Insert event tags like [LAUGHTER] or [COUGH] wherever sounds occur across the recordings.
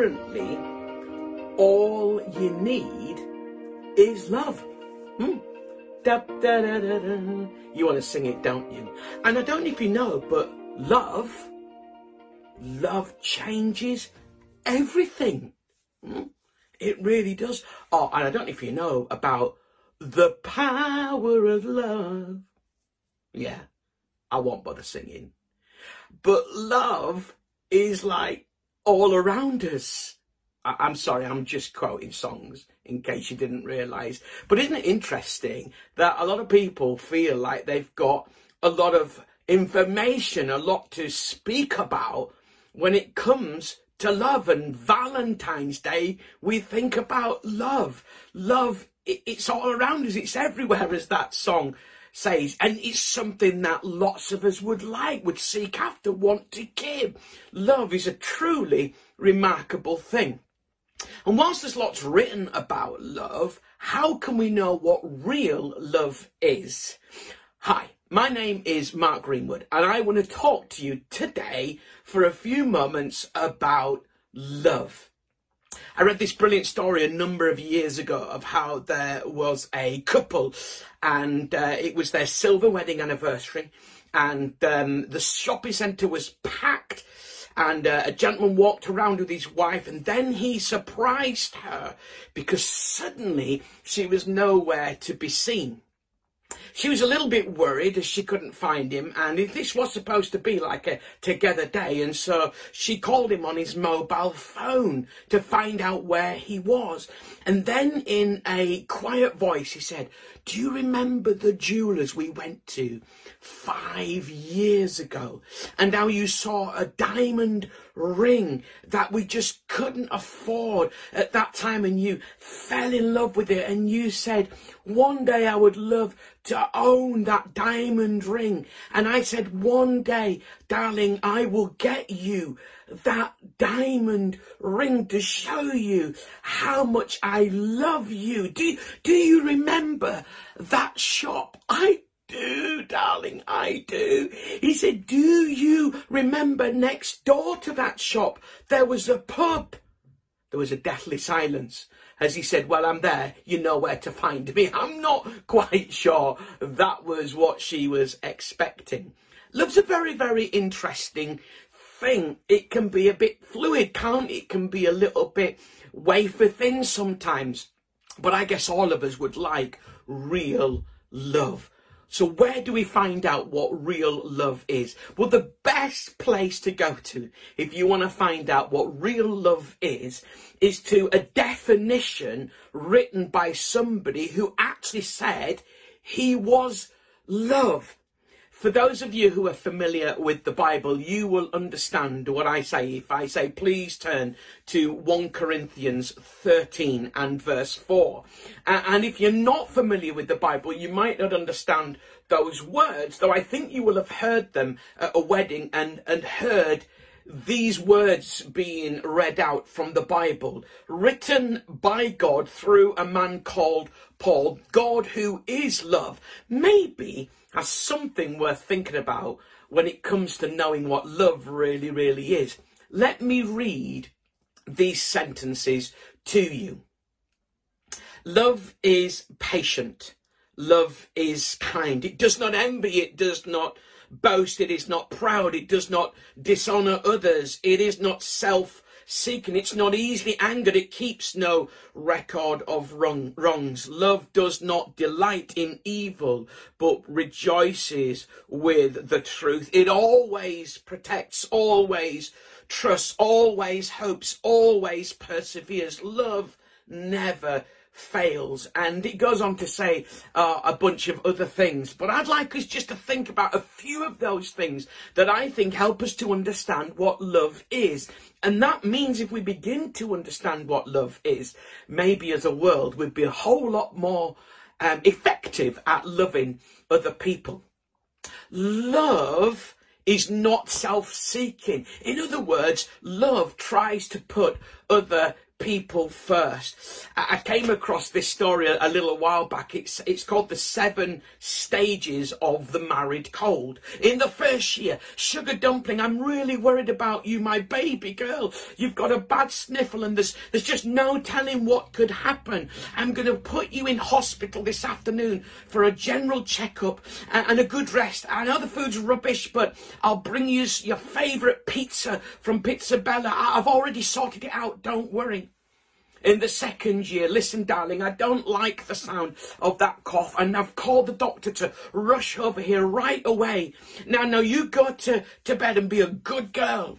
apparently all you need is love. Hmm. Da, da, da, da, da. You want to sing it, don't you? And I don't know if you know, but love, love changes everything. Hmm? It really does. Oh, and I don't know if you know about the power of love. Yeah, I won't bother singing. But love is like all around us. I- I'm sorry, I'm just quoting songs in case you didn't realise. But isn't it interesting that a lot of people feel like they've got a lot of information, a lot to speak about when it comes to love and Valentine's Day, we think about love. Love, it's all around us, it's everywhere, as that song says, and it's something that lots of us would like, would seek after, want to give. Love is a truly remarkable thing. And whilst there's lots written about love, how can we know what real love is? Hi, my name is Mark Greenwood, and I want to talk to you today for a few moments about love. I read this brilliant story a number of years ago of how there was a couple and uh, it was their silver wedding anniversary and um, the shopping centre was packed and uh, a gentleman walked around with his wife and then he surprised her because suddenly she was nowhere to be seen. She was a little bit worried as she couldn't find him, and this was supposed to be like a together day, and so she called him on his mobile phone to find out where he was. And then, in a quiet voice, he said, Do you remember the jewellers we went to five years ago? And how you saw a diamond ring that we just couldn't afford at that time, and you fell in love with it, and you said, One day I would love to own that diamond ring. And I said, one day, darling, I will get you that diamond ring to show you how much I love you. Do, do you remember that shop? I do, darling, I do. He said, do you remember next door to that shop there was a pub? There was a deathly silence as he said, Well, I'm there, you know where to find me. [LAUGHS] I'm not quite sure that was what she was expecting. Love's a very, very interesting thing. It can be a bit fluid, can't it? It can be a little bit wafer thin sometimes. But I guess all of us would like real love. So where do we find out what real love is? Well, the best place to go to if you want to find out what real love is, is to a definition written by somebody who actually said he was love. For those of you who are familiar with the Bible, you will understand what I say if I say, please turn to 1 Corinthians 13 and verse 4. and if you're not familiar with the Bible, you might not understand those words, though I think you will have heard them at a wedding and, and heard these words being read out from the Bible, written by God through a man called Paul, God who is love. Maybe has something worth thinking about when it comes to knowing what love really, really is. Let me read these sentences to you. Love is patient. Love is kind. It does not envy. It does not boast. It is not proud. It does not dishonor others. It is not self seeking. It's not easily angered. It keeps no record of wrong, wrongs. Love does not delight in evil, but rejoices with the truth. It always protects, always trusts, always hopes, always perseveres. Love never fails. And it goes on to say uh, a bunch of other things. But I'd like us just to think about a few of those things that I think help us to understand what love is. And that means if we begin to understand what love is, maybe as a world we'd be a whole lot more um, effective at loving other people. Love is not self seeking. In other words, love tries to put other people first. I came across this story a, little while back. It's, it's called The Seven Stages of the Married Cold. In the first year, sugar dumpling, I'm really worried about you, my baby girl. You've got a bad sniffle and there's, there's just no telling what could happen. I'm going to put you in hospital this afternoon for a general checkup and, and a good rest. I know the food's rubbish, but I'll bring you your favourite pizza from Pizza Bella. I've already sorted it out, don't worry in the second year, listen, darling, I don't like the sound of that cough, and I've called the doctor to rush over here right away. Now, now, you go to, to bed and be a good girl.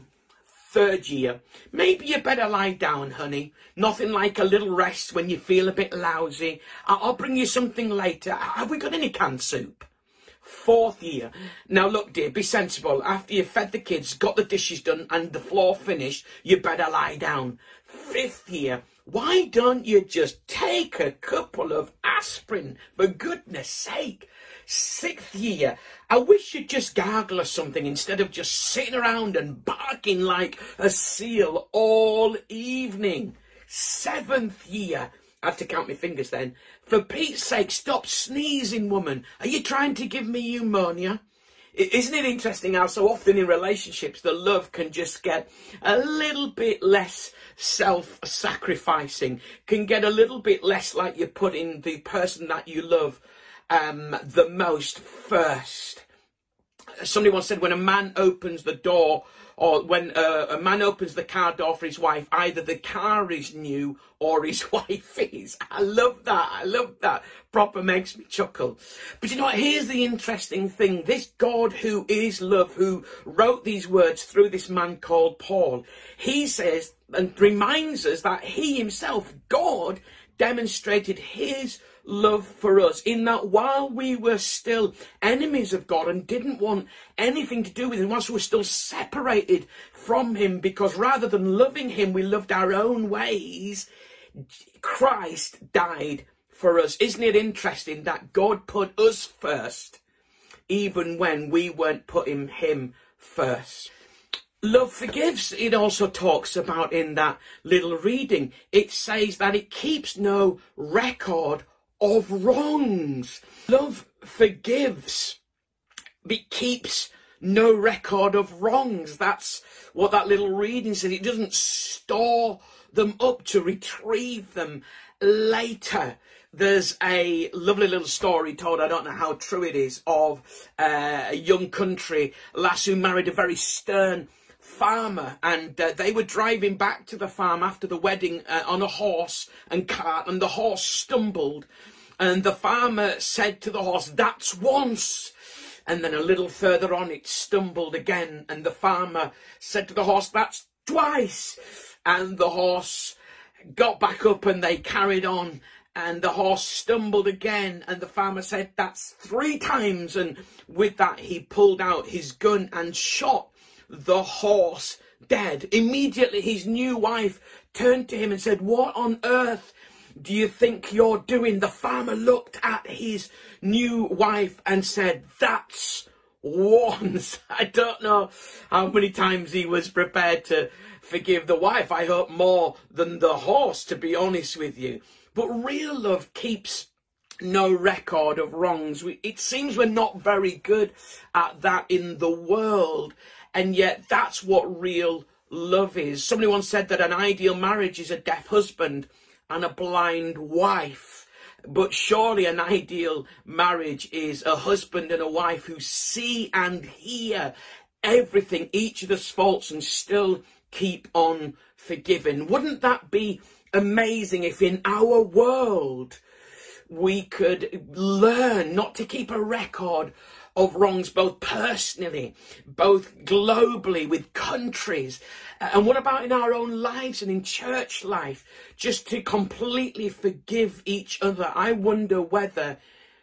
Third year, maybe you better lie down, honey. Nothing like a little rest when you feel a bit lousy. I'll bring you something later. Have we got any canned soup? Fourth year. Now look, dear, be sensible. After you've fed the kids, got the dishes done, and the floor finished, you better lie down. Fifth year. Why don't you just take a couple of aspirin, for goodness sake? Sixth year, I wish you'd just gargle or something instead of just sitting around and barking like a seal all evening. Seventh year, I had to count my fingers then. For Pete's sake, stop sneezing, woman. Are you trying to give me pneumonia? Isn't it interesting how so often in relationships the love can just get a little bit less self-sacrificing, can get a little bit less like you're putting the person that you love um, the most first. Somebody once said when a man opens the door or when uh, a man opens the car door for his wife, either the car is new or his [LAUGHS] wife is. I love that. I love that. Proper makes me chuckle. But you know what? Here's the interesting thing. This God who is love, who wrote these words through this man called Paul, he says and reminds us that he himself, God, demonstrated his love for us in that while we were still enemies of God and didn't want anything to do with him, whilst we were still separated from him because rather than loving him, we loved our own ways, Christ died for us. Isn't it interesting that God put us first even when we weren't putting him first? Love forgives, it also talks about in that little reading. It says that it keeps no record of wrongs. Love forgives, it keeps no record of wrongs. That's what that little reading says. It doesn't store them up to retrieve them later. There's a lovely little story told, I don't know how true it is, of uh, a young country lass who married a very stern farmer and uh, they were driving back to the farm after the wedding uh, on a horse and cart and the horse stumbled and the farmer said to the horse, That's once. And then a little further on, it stumbled again. And the farmer said to the horse, That's twice. And the horse got back up and they carried on. And the horse stumbled again. And the farmer said, That's three times. And with that, he pulled out his gun and shot the horse dead. Immediately, his new wife turned to him and said, What on earth do you think you're doing? The farmer looked at his new wife and said, That's once. [LAUGHS] I don't know how many times he was prepared to forgive the wife. I hope more than the horse, to be honest with you. But real love keeps no record of wrongs. We, it seems we're not very good at that in the world, and yet that's what real love is. Somebody once said that an ideal marriage is a deaf husband and a blind wife. But surely an ideal marriage is a husband and a wife who see and hear everything, each other's faults, and still keep on forgiving. Wouldn't that be amazing if in our world we could learn not to keep a record of wrongs, both personally, both globally, with countries. And what about in our own lives and in church life? Just to completely forgive each other. I wonder whether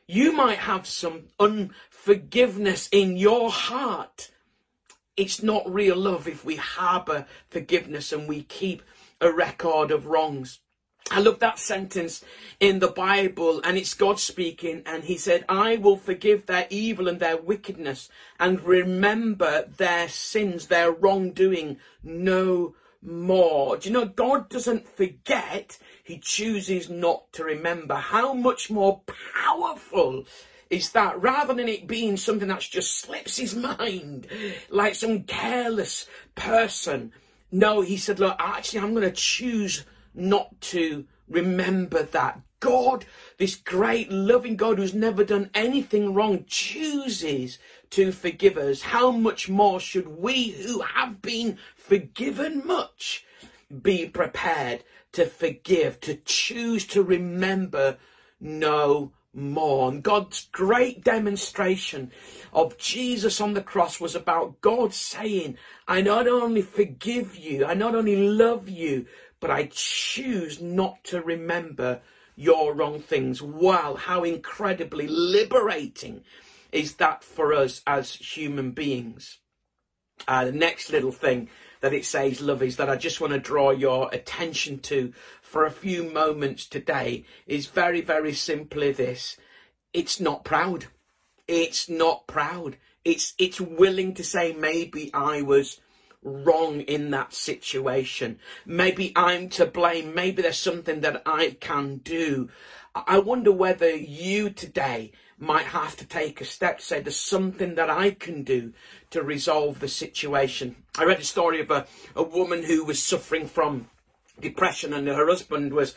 you might have some unforgiveness in your heart. It's not real love if we harbour forgiveness and we keep a record of wrongs. I love that sentence in the Bible, and it's God speaking, and He said, I will forgive their evil and their wickedness and remember their sins, their wrongdoing no more. Do you know, God doesn't forget, He chooses not to remember. How much more powerful is that rather than it being something that just slips his mind, like some careless person? No, He said, look, actually, I'm going to choose not to remember that. God, this great loving God who's never done anything wrong, chooses to forgive us. How much more should we who have been forgiven much be prepared to forgive, to choose to remember no And God's great demonstration of Jesus on the cross was about God saying, I not only forgive you, I not only love you, but I choose not to remember your wrong things. Wow, how incredibly liberating is that for us as human beings. Uh, the next little thing that it says, love, is that I just want to draw your attention to for a few moments today is very, very simply this. It's not proud. It's not proud. It's, it's willing to say, maybe I was wrong in that situation. Maybe I'm to blame. Maybe there's something that I can do. I wonder whether you today might have to take a step, say there's something that I can do to resolve the situation. I read a story of a, a woman who was suffering from depression and her husband was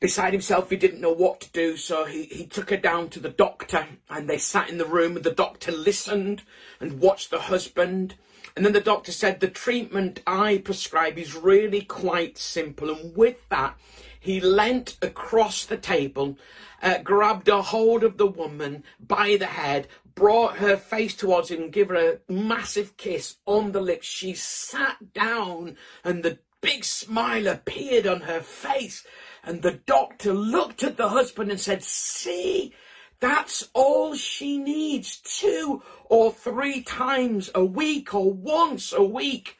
beside himself. He didn't know what to do, so he, he took her down to the doctor and they sat in the room and the doctor listened and watched the husband. And then the doctor said, the treatment I prescribe is really quite simple. And with that, he leant across the table, uh, grabbed a hold of the woman by the head, brought her face towards him, and gave her a massive kiss on the lips. She sat down, and the big smile appeared on her face. And the doctor looked at the husband and said, See, that's all she needs two or three times a week or once a week.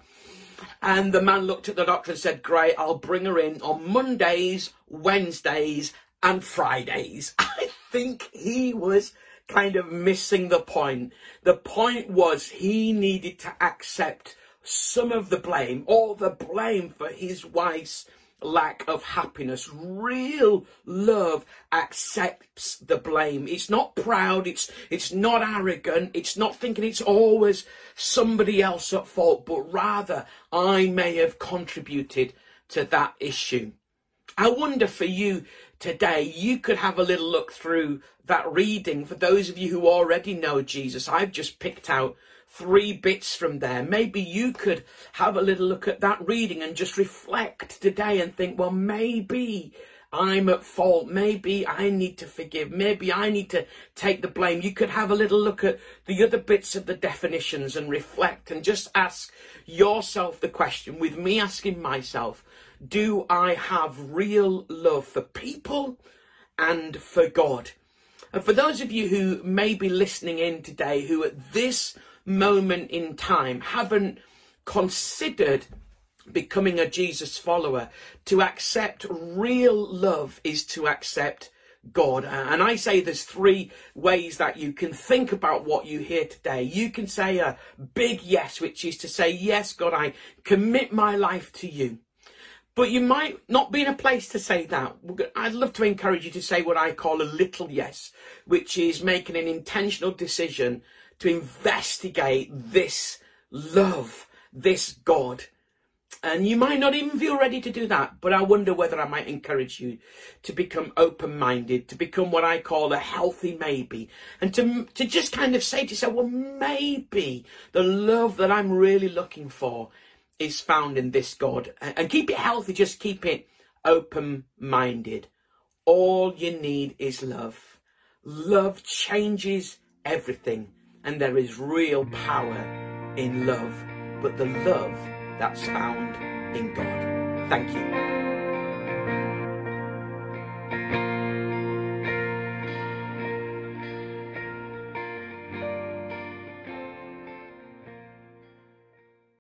And the man looked at the doctor and said, Great, I'll bring her in on Mondays, Wednesdays, and Fridays. [LAUGHS] I think he was kind of missing the point. The point was he needed to accept some of the blame, all the blame for his wife's lack of happiness. Real love accepts the blame. It's not proud. It's, it's not arrogant. It's not thinking it's always somebody else at fault, but rather I may have contributed to that issue. I wonder for you today, you could have a little look through that reading. For those of you who already know Jesus, I've just picked out three bits from there. Maybe you could have a little look at that reading and just reflect today and think, well, maybe I'm at fault. Maybe I need to forgive. Maybe I need to take the blame. You could have a little look at the other bits of the definitions and reflect and just ask yourself the question with me asking myself, do I have real love for people and for God? And for those of you who may be listening in today who at this moment in time haven't considered becoming a Jesus follower, to accept real love is to accept God. And I say there's three ways that you can think about what you hear today. You can say a big yes, which is to say, yes, God, I commit my life to you. But you might not be in a place to say that. I'd love to encourage you to say what I call a little yes, which is making an intentional decision to investigate this love, this God. And you might not even feel ready to do that, but I wonder whether I might encourage you to become open minded, to become what I call a healthy maybe, and to, to just kind of say to yourself, well, maybe the love that I'm really looking for is found in this God. And keep it healthy, just keep it open minded. All you need is love. Love changes everything and there is real power in love, but the love that's found in God. Thank you.